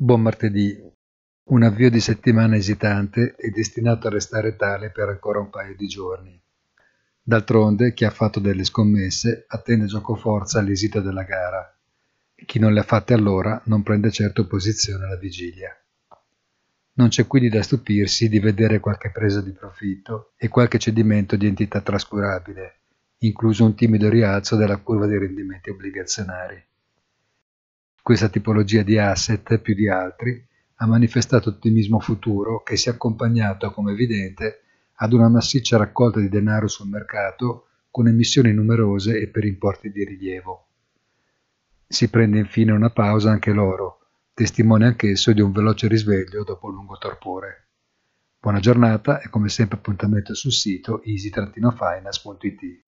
Buon martedì. Un avvio di settimana esitante e destinato a restare tale per ancora un paio di giorni. D'altronde, chi ha fatto delle scommesse attende giocoforza all'esito della gara. Chi non le ha fatte allora non prende certo posizione alla vigilia. Non c'è quindi da stupirsi di vedere qualche presa di profitto e qualche cedimento di entità trascurabile, incluso un timido rialzo della curva dei rendimenti obbligazionari. Questa tipologia di asset, più di altri, ha manifestato ottimismo futuro che si è accompagnato, come evidente, ad una massiccia raccolta di denaro sul mercato con emissioni numerose e per importi di rilievo. Si prende infine una pausa anche l'oro, testimone anch'esso di un veloce risveglio dopo un lungo torpore. Buona giornata e come sempre appuntamento sul sito easy-finance.it.